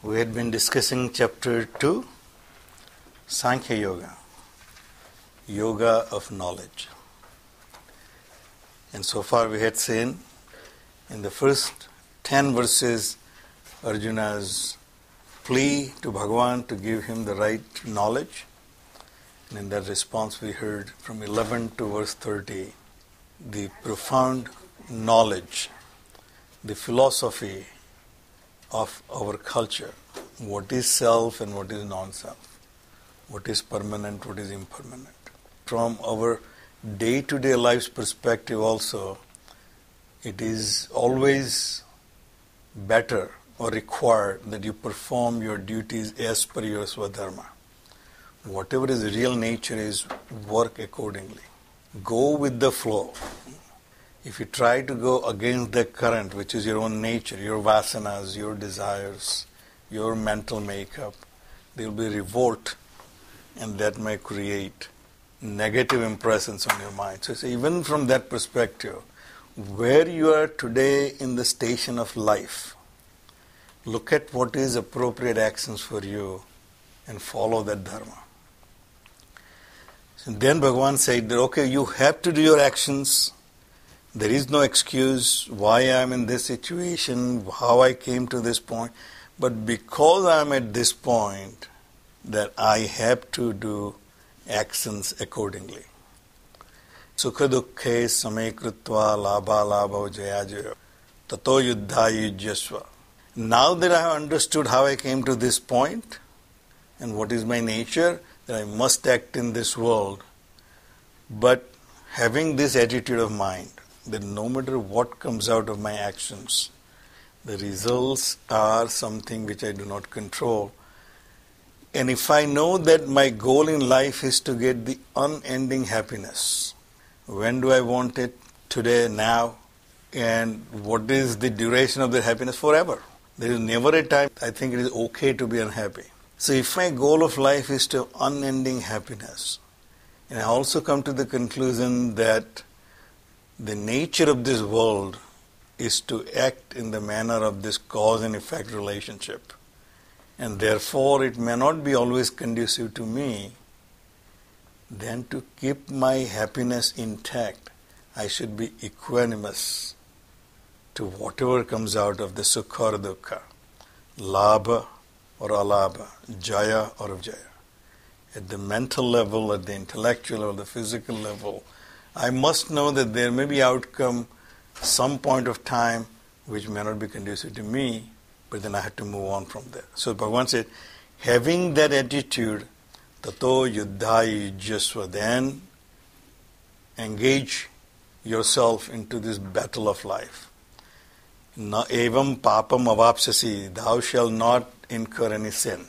We had been discussing chapter 2, Sankhya Yoga, Yoga of Knowledge. And so far we had seen in the first 10 verses Arjuna's plea to Bhagavan to give him the right knowledge. And in that response, we heard from 11 to verse 30 the profound knowledge, the philosophy of our culture what is self and what is non self, what is permanent, what is impermanent. From our day to day life's perspective, also, it is always better or required that you perform your duties as per your swadharma. Whatever is real nature is, work accordingly. Go with the flow. If you try to go against the current, which is your own nature, your vasanas, your desires, your mental makeup, there will be revolt, and that may create negative impressions on your mind. So, even from that perspective, where you are today in the station of life, look at what is appropriate actions for you and follow that dharma. So then Bhagavan said that okay, you have to do your actions. There is no excuse why I am in this situation, how I came to this point. But because I am at this point, that I have to do actions accordingly. Sukha dukhe labha labha jaya jaya tato yuddha yujyasva. Now that I have understood how I came to this point and what is my nature, that I must act in this world, but having this attitude of mind that no matter what comes out of my actions, the results are something which I do not control. And if I know that my goal in life is to get the unending happiness, when do I want it? Today, now. And what is the duration of the happiness? Forever. There is never a time I think it is okay to be unhappy. So if my goal of life is to unending happiness, and I also come to the conclusion that the nature of this world is to act in the manner of this cause and effect relationship. And therefore, it may not be always conducive to me. Then, to keep my happiness intact, I should be equanimous to whatever comes out of the sukha or dukkha, labha or alabha, jaya or jaya. At the mental level, at the intellectual level, the physical level, I must know that there may be outcome some point of time which may not be conducive to me, but then I have to move on from there. So Bhagavan said, having that attitude, tato yuddhai yujyasva, then engage yourself into this battle of life. Na evam papam avapsasi, thou shalt not incur any sin.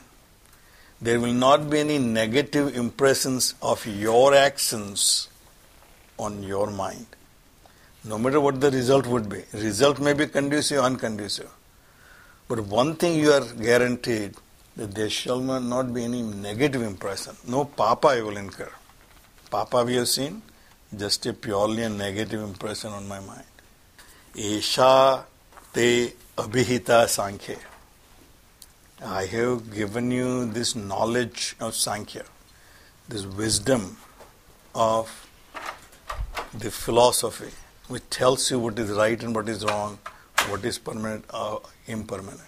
There will not be any negative impressions of your actions on your mind no matter what the result would be. Result may be conducive or unconducive. But one thing you are guaranteed that there shall not be any negative impression. No papa will incur. Papa we have seen, just a purely negative impression on my mind. Esha te abhihita sankhya. I have given you this knowledge of Sankhya, this wisdom of the philosophy which tells you what is right and what is wrong, what is permanent or impermanent.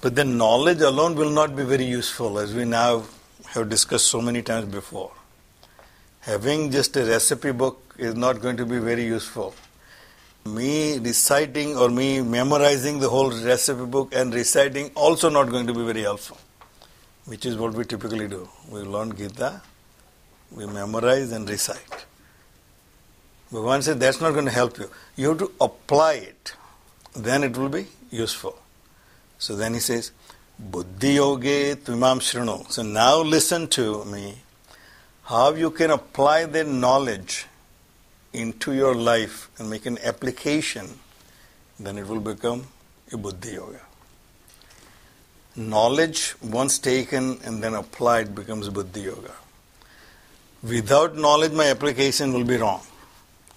But then knowledge alone will not be very useful, as we now have discussed so many times before. Having just a recipe book is not going to be very useful. Me reciting or me memorizing the whole recipe book and reciting also not going to be very helpful. which is what we typically do. We learn Gita, we memorize and recite. Bhagavan said that's not going to help you. You have to apply it. Then it will be useful. So then he says, Buddhi yoge tvimam shrino. So now listen to me. How you can apply that knowledge into your life and make an application, then it will become a buddhi yoga. Knowledge once taken and then applied becomes buddhi yoga. Without knowledge, my application will be wrong.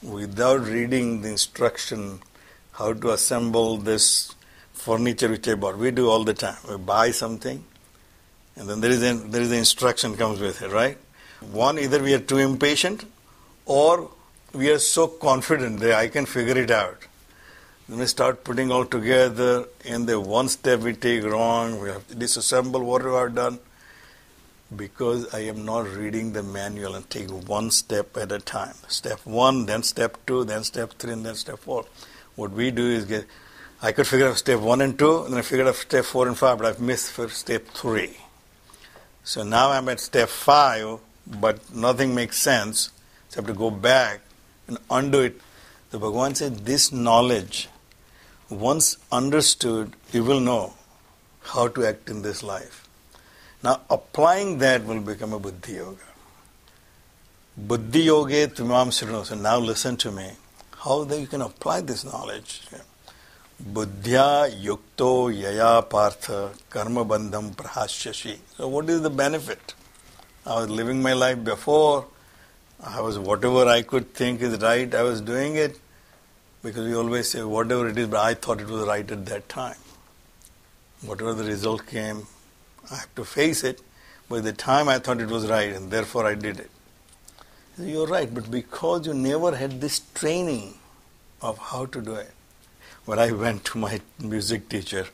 Without reading the instruction how to assemble this furniture which I bought, we do all the time. We buy something, and then there is an, there is the instruction comes with it, right? One, either we are too impatient, or we are so confident that I can figure it out. Then we start putting all together, and the one step we take wrong, we have to disassemble what we have done because I am not reading the manual and take one step at a time. Step one, then step two, then step three, and then step four. What we do is get, I could figure out step one and two, and then I figured out step four and five, but I've missed step three. So now I'm at step five, but nothing makes sense. So I have to go back and undo it. The Bhagavan said, This knowledge, once understood, you will know how to act in this life. Now, applying that will become a Buddhi Yoga. Buddhi Yoga Tvimam Srino. So now listen to me. How you can apply this knowledge. Buddhya yukto yaya partha karma bandham prahasyashi. So what is the benefit? I was living my life before. I was whatever I could think is right, I was doing it. Because we always say whatever it is, but I thought it was right at that time. Whatever the result came, I have to face it. By the time I thought it was right, and therefore I did it. You're right, but because you never had this training of how to do it. When I went to my music teacher,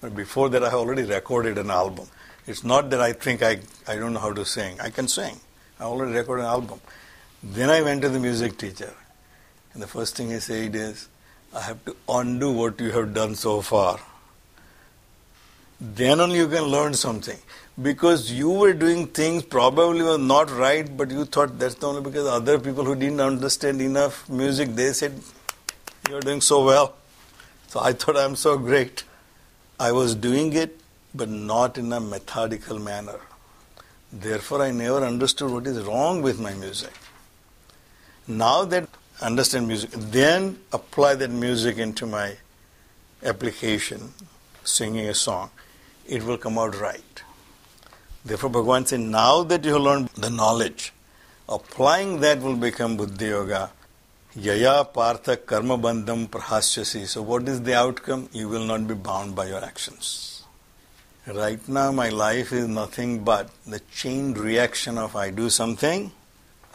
but before that I already recorded an album. It's not that I think I, I don't know how to sing. I can sing. I already recorded an album. Then I went to the music teacher. And the first thing he said is, I have to undo what you have done so far. Then only you can learn something. Because you were doing things probably were not right, but you thought that's only because other people who didn't understand enough music, they said, You're doing so well. So I thought I'm so great. I was doing it, but not in a methodical manner. Therefore, I never understood what is wrong with my music. Now that I understand music, then apply that music into my application, singing a song, it will come out right. Therefore, Bhagavan said, now that you have learned the knowledge, applying that will become Buddhi Yoga. Yaya Partha Karma Bandham Prahasyasi. So, what is the outcome? You will not be bound by your actions. Right now, my life is nothing but the chain reaction of I do something,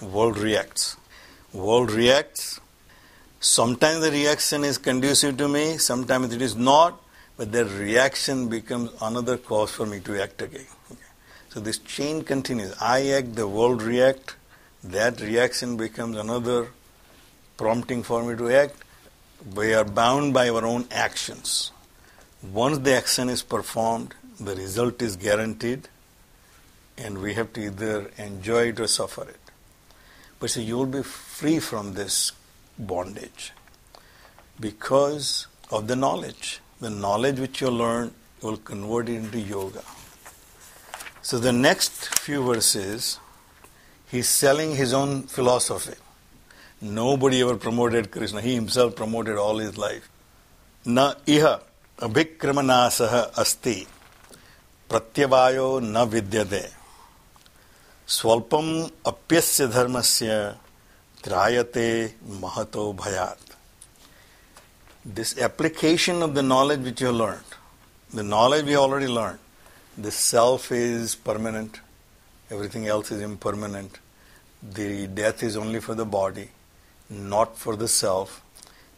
world reacts. World reacts. Sometimes the reaction is conducive to me, sometimes it is not, but the reaction becomes another cause for me to act again. So this chain continues. I act, the world react, that reaction becomes another prompting for me to act. We are bound by our own actions. Once the action is performed, the result is guaranteed, and we have to either enjoy it or suffer it. But so you will be free from this bondage because of the knowledge. The knowledge which you learn will convert it into yoga. So the next few verses, he's selling his own philosophy. Nobody ever promoted Krishna. He himself promoted all his life. Na iha abhikramanasah asti pratyavayo na vidyate swalpam apyasya dharmasya trayate mahato bhayat. This application of the knowledge which you have learned, the knowledge we already learned, the self is permanent, everything else is impermanent. The death is only for the body, not for the self.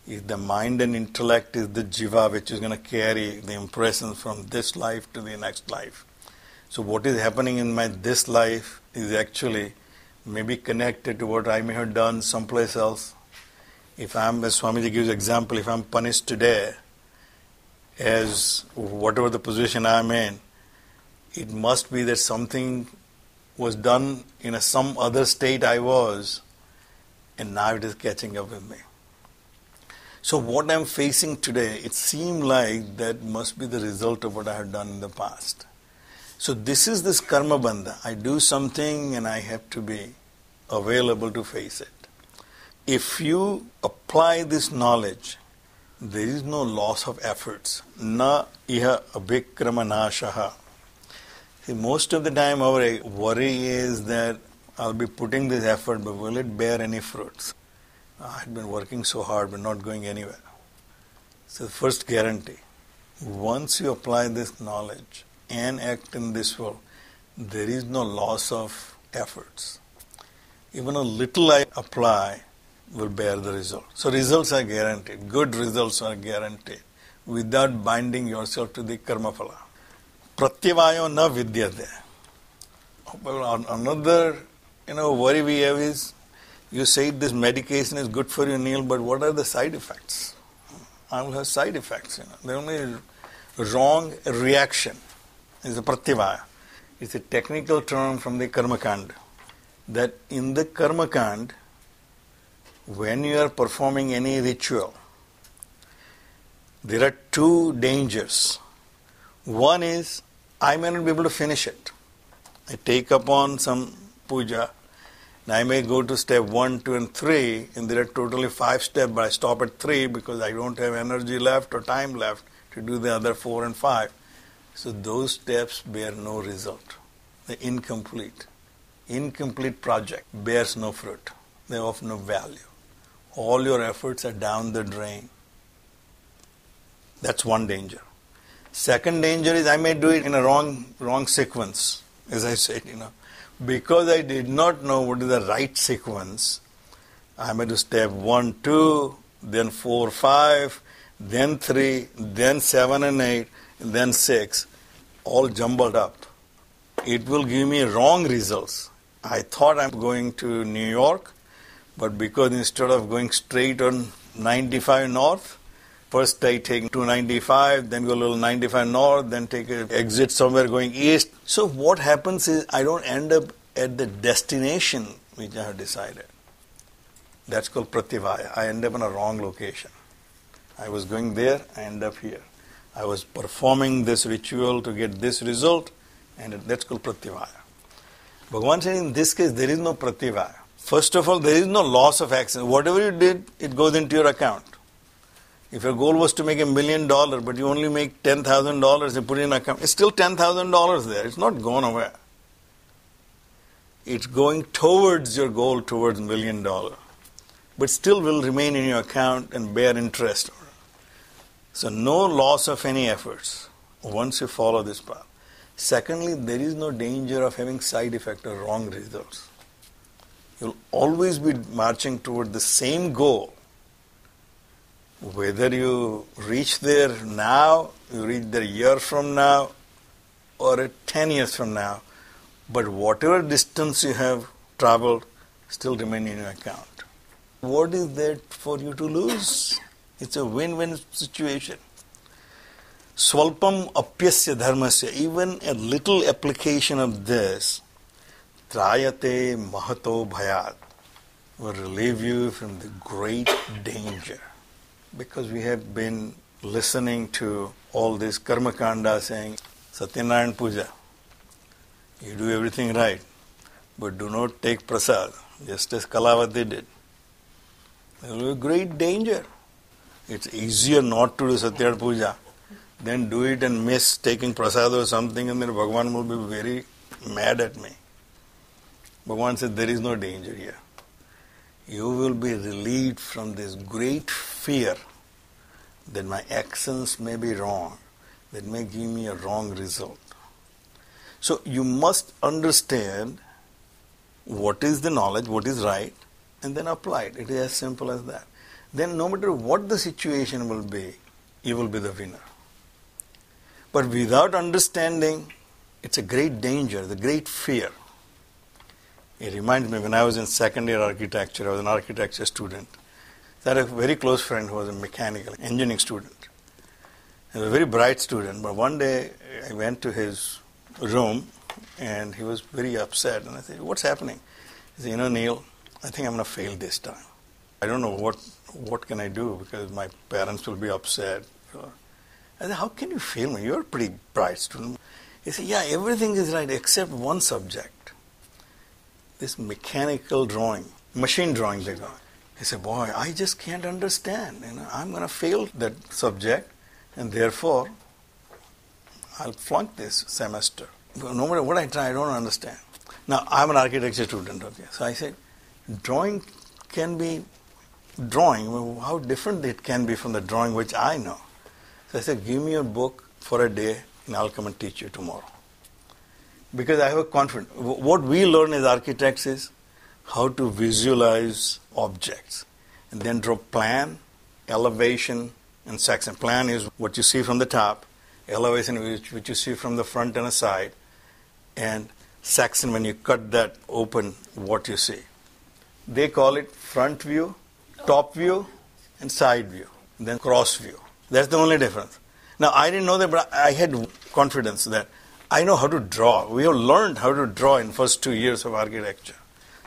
If the mind and intellect is the jiva which is going to carry the impressions from this life to the next life. So what is happening in my this life is actually maybe connected to what I may have done someplace else. If I'm, as Swamiji gives example, if I'm punished today as whatever the position I'm in, it must be that something was done in a, some other state I was, and now it is catching up with me. So what I'm facing today, it seemed like that must be the result of what I have done in the past. So this is this karma bandha. I do something and I have to be available to face it. If you apply this knowledge, there is no loss of efforts. Na iha abhikramanashaha. See, most of the time our worry is that I'll be putting this effort, but will it bear any fruits? I had been working so hard but not going anywhere. So, the first guarantee once you apply this knowledge and act in this world, there is no loss of efforts. Even a little I apply will bear the result. So, results are guaranteed, good results are guaranteed without binding yourself to the karma phala. Pratyavayo na vidyate. Well, another you know worry we have is you say this medication is good for you, Neil, but what are the side effects? I will have side effects. You know. The only wrong reaction is a pratyavaya. It's a technical term from the Karmakand. That in the Karmakand, when you are performing any ritual, there are two dangers. One is I may not be able to finish it. I take upon some puja and I may go to step 1, 2, and 3, and there are totally 5 steps, but I stop at 3 because I don't have energy left or time left to do the other 4 and 5. So those steps bear no result. They're incomplete. Incomplete project bears no fruit. They're of no value. All your efforts are down the drain. That's one danger. Second danger is I may do it in a wrong wrong sequence, as I said, you know because I did not know what is the right sequence, I may do step 1, 2, then 4, 5, then 3, then 7 and 8, then 6, all jumbled up. It will give me wrong results. I thought I'm going to New York, but because instead of going straight on 95 north, First I take 295, then go a little 95 north, then take an exit somewhere going east. So what happens is I don't end up at the destination which I have decided. That's called pratyavaya. I end up in a wrong location. I was going there, I end up here. I was performing this ritual to get this result, and that's called pratyavaya. Bhagavan said in this case there is no pratyavaya. First of all, there is no loss of action. Whatever you did, it goes into your account. If your goal was to make a million dollars, but you only make ten thousand dollars, you put it in account, it's still ten thousand dollars there. It's not gone away. It's going towards your goal, towards million dollar, but still will remain in your account and bear interest. So no loss of any efforts once you follow this path. Secondly, there is no danger of having side effect or wrong results. You'll always be marching toward the same goal whether you reach there now, you reach there a year from now, or 10 years from now, but whatever distance you have traveled still remain in your account. What is there for you to lose? It's a win-win situation. Swalpam apyasya dharmasya, even a little application of this, trayate mahato bhayat, will relieve you from the great danger because we have been listening to all this karma kanda saying Satyanarayan Puja. You do everything right, but do not take prasad, just as Kalavati did. There will be great danger. It's easier not to do Satyanarayan Puja than do it and miss taking prasad or something, and then Bhagavan will be very mad at me. Bhagavan said, There is no danger here you will be relieved from this great fear that my actions may be wrong, that may give me a wrong result. So you must understand what is the knowledge, what is right, and then apply it. It is as simple as that. Then, no matter what the situation will be, you will be the winner. But without understanding, it's a great danger, the great fear. It reminds me when I was in second year architecture, I was an architecture student. I had a very close friend who was a mechanical engineering student. He was a very bright student, but one day I went to his room and he was very upset. And I said, What's happening? He said, You know, Neil, I think I'm going to fail this time. I don't know what, what can I do because my parents will be upset. I said, How can you fail me? You're a pretty bright student. He said, Yeah, everything is right except one subject. This mechanical drawing, machine drawing they got. He said, Boy, I just can't understand. You know, I'm going to fail that subject and therefore I'll flunk this semester. No matter what I try, I don't understand. Now, I'm an architecture student, okay. So I said, drawing can be drawing. How different it can be from the drawing which I know. So I said, give me your book for a day and I'll come and teach you tomorrow. Because I have a confidence. What we learn as architects is how to visualize objects and then draw plan, elevation, and section. Plan is what you see from the top, elevation which, which you see from the front and the side, and section when you cut that open, what you see. They call it front view, top view, and side view, then cross view. That's the only difference. Now, I didn't know that, but I had confidence that I know how to draw. We have learned how to draw in first two years of architecture.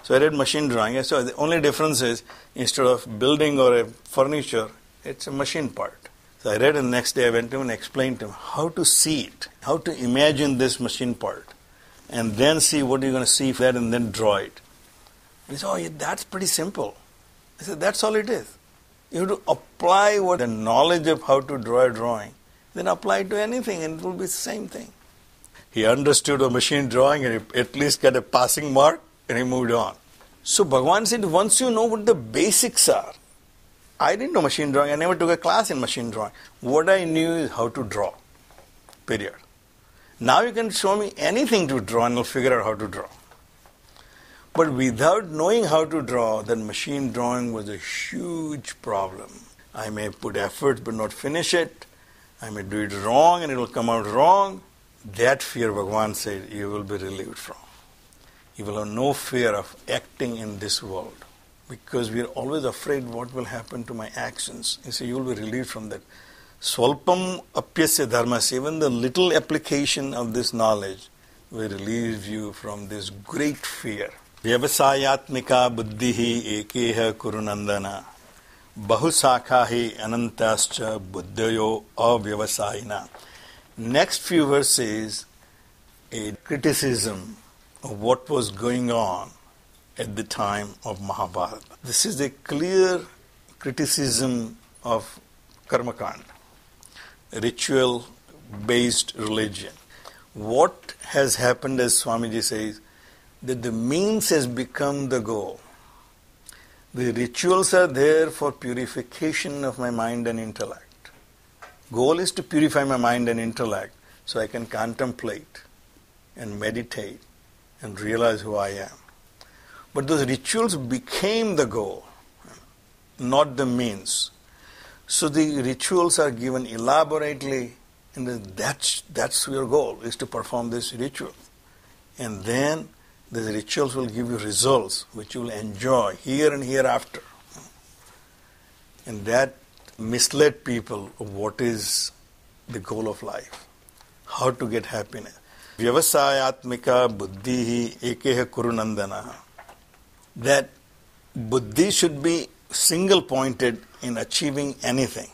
So I did machine drawing. So the only difference is instead of building or a furniture, it's a machine part. So I read and the next day I went to him and explained to him how to see it, how to imagine this machine part, and then see what you're going to see that and then draw it. And He said, Oh, yeah, that's pretty simple. I said, That's all it is. You have to apply what the knowledge of how to draw a drawing, then apply it to anything and it will be the same thing. He understood a machine drawing and he at least got a passing mark and he moved on. So Bhagwan said, once you know what the basics are, I didn't know machine drawing. I never took a class in machine drawing. What I knew is how to draw. Period. Now you can show me anything to draw and I'll figure out how to draw. But without knowing how to draw, then machine drawing was a huge problem. I may put effort but not finish it. I may do it wrong and it will come out wrong. That fear, Bhagavan said, you will be relieved from. You will have no fear of acting in this world because we are always afraid what will happen to my actions. You see, you will be relieved from that. Swalpam apyasya dharmas, even the little application of this knowledge will relieve you from this great fear. Vyavasayatmika buddhihi ekeha kurunandana bahusakhahi anantascha buddhayo avyavasayina. Next few verses, a criticism of what was going on at the time of Mahabharata. This is a clear criticism of Karmakanda, ritual based religion. What has happened, as Swamiji says, that the means has become the goal. The rituals are there for purification of my mind and intellect. Goal is to purify my mind and intellect so I can contemplate and meditate and realize who I am. But those rituals became the goal, not the means. So the rituals are given elaborately, and that's, that's your goal, is to perform this ritual. And then the rituals will give you results which you will enjoy here and hereafter. And that misled people what is the goal of life, how to get happiness. Vyavasayatmika buddhi ekeha kurunandana that buddhi should be single pointed in achieving anything.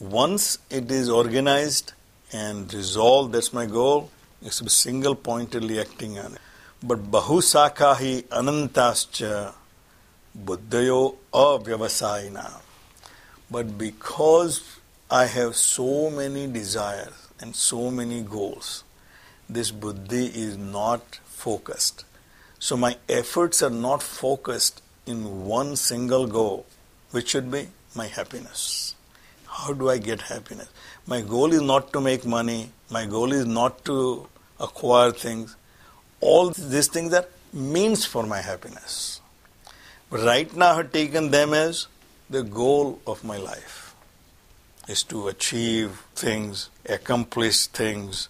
Once it is organized and resolved, that's my goal, it should be single pointedly acting on it. But bahusakahi anantascha buddhayo avyavasayina. But because I have so many desires and so many goals, this buddhi is not focused. So my efforts are not focused in one single goal, which should be my happiness. How do I get happiness? My goal is not to make money, my goal is not to acquire things. All these things are means for my happiness. But right now I have taken them as the goal of my life is to achieve things, accomplish things.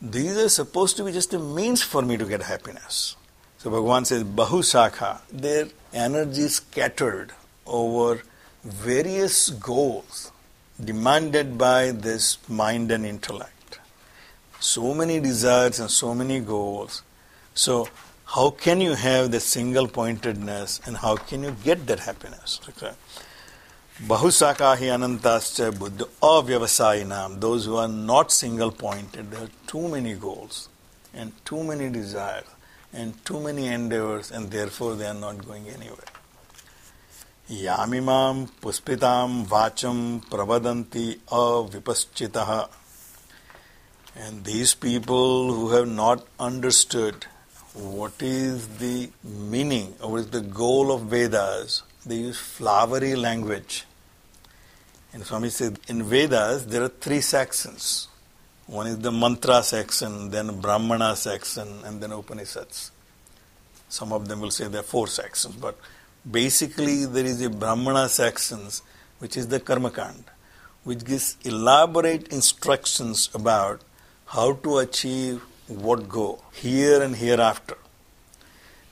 These are supposed to be just a means for me to get happiness. So Bhagavan says, Bahusakha, their energy scattered over various goals demanded by this mind and intellect. so many desires and so many goals. So, how can you have the single pointedness and how can you get that happiness? Okay. Bahusakahi anantascha buddha those who are not single pointed, they have too many goals and too many desires and too many endeavors and therefore they are not going anywhere. Yamimam puspitam vacham pravadanti avipaschitaha. And these people who have not understood what is the meaning or what is the goal of Vedas, they use flowery language. And Swami said, in Vedas there are three sections. One is the mantra section, then Brahmana section, and then Upanishads. Some of them will say there are four sections, but basically there is a Brahmana sections, which is the Karmakand, which gives elaborate instructions about how to achieve what go, here and hereafter.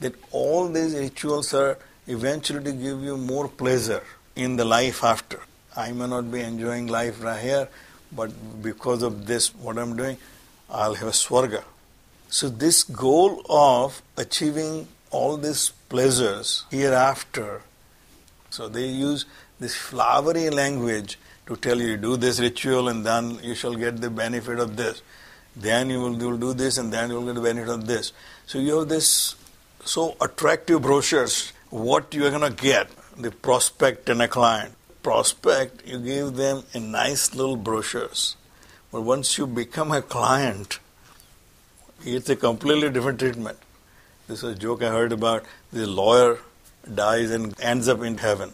That all these rituals are eventually to give you more pleasure in the life after. I may not be enjoying life right here, but because of this, what I'm doing, I'll have a swarga. So, this goal of achieving all these pleasures hereafter, so they use this flowery language to tell you, do this ritual and then you shall get the benefit of this. Then you will, you will do this and then you will get the benefit of this. So, you have this so attractive brochures, what you are going to get, the prospect and a client prospect, you give them a nice little brochures. But once you become a client, it's a completely different treatment. This is a joke I heard about the lawyer dies and ends up in heaven.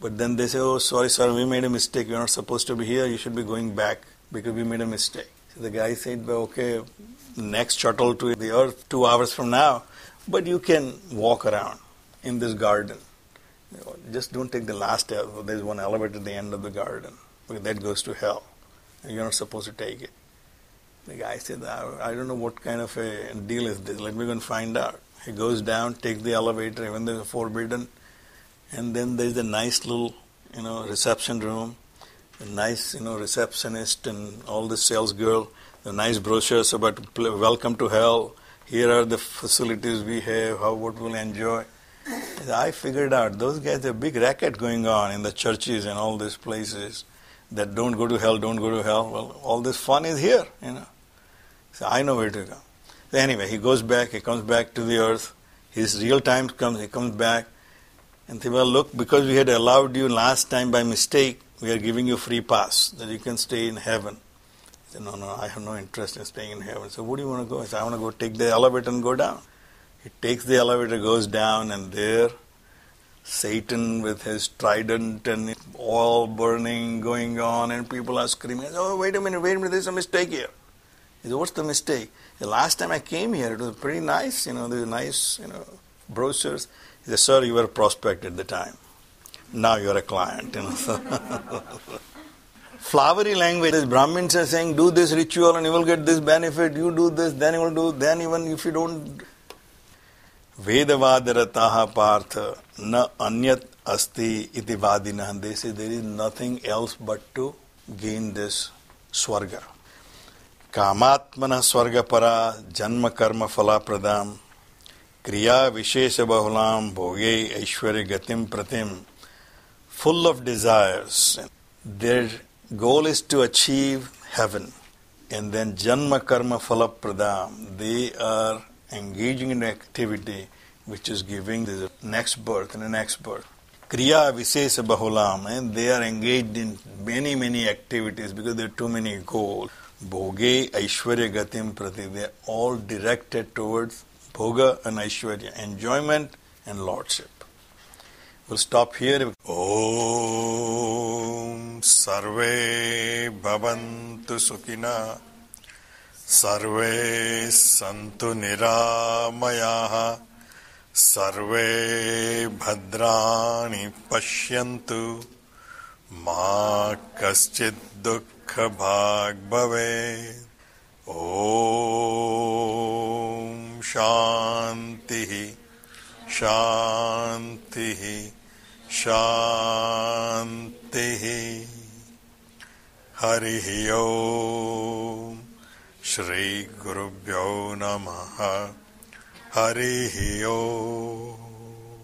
But then they say, Oh, sorry, sir, we made a mistake. You're not supposed to be here. You should be going back because we made a mistake. So the guy said, well, Okay, next shuttle to the earth two hours from now, but you can walk around in this garden. Just don't take the last elevator. There's one elevator at the end of the garden that goes to hell. You're not supposed to take it. The guy said, I don't know what kind of a deal is this. Let me go and find out. He goes down, takes the elevator, even though it's forbidden, and then there's a nice little, you know, reception room, a nice, you know, receptionist and all the sales girl, the nice brochures about welcome to hell. Here are the facilities we have, how what we'll enjoy. I figured out those guys a big racket going on in the churches and all these places that don't go to hell, don't go to hell. Well, all this fun is here, you know. So I know where to go. So anyway, he goes back, he comes back to the earth. His real time comes, he comes back and say, well, look, because we had allowed you last time by mistake, we are giving you free pass that you can stay in heaven. He said, no, no, I have no interest in staying in heaven. So, where do you want to go? I said, I want to go take the elevator and go down. He takes the elevator, goes down, and there Satan with his trident and oil burning going on, and people are screaming, Oh, wait a minute, wait a minute, there's a mistake here. He said, What's the mistake? The last time I came here, it was pretty nice, you know, were nice, you know, brochures. He said, Sir, you were a prospect at the time. Now you're a client, you know. Flowery language. Brahmins are saying, do this ritual and you will get this benefit. You do this, then you will do. Then even if you don't Vedavadarataha partha na anyat asti iti vadinah. They say there is nothing else but to gain this swarga. Kamatmana swarga para janma karma phala pradam kriya vishesha bahulam bhoge aishwarya gatim pratim full of desires. Their goal is to achieve heaven. And then janma karma phala pradam. They are engaging in activity which is giving the next birth and the next birth. Kriya Visesa Bahulam, and they are engaged in many, many activities because there are too many goals. Bhoge Aishwarya Gatim Prati, they are all directed towards Bhoga and Aishwarya, enjoyment and lordship. We'll stop here. Om Sarve Bhavantu Sukhina सर्वे सन्तु निरामयाः सर्वे भद्राणि पश्यन्तु मा कश्चित् दुःखभाग् भवेत् ॐ शान्तिः शान्तिः शान्तिः हरिः श्री श्रीगुरुभ्यो नमः। हरिः ओम्।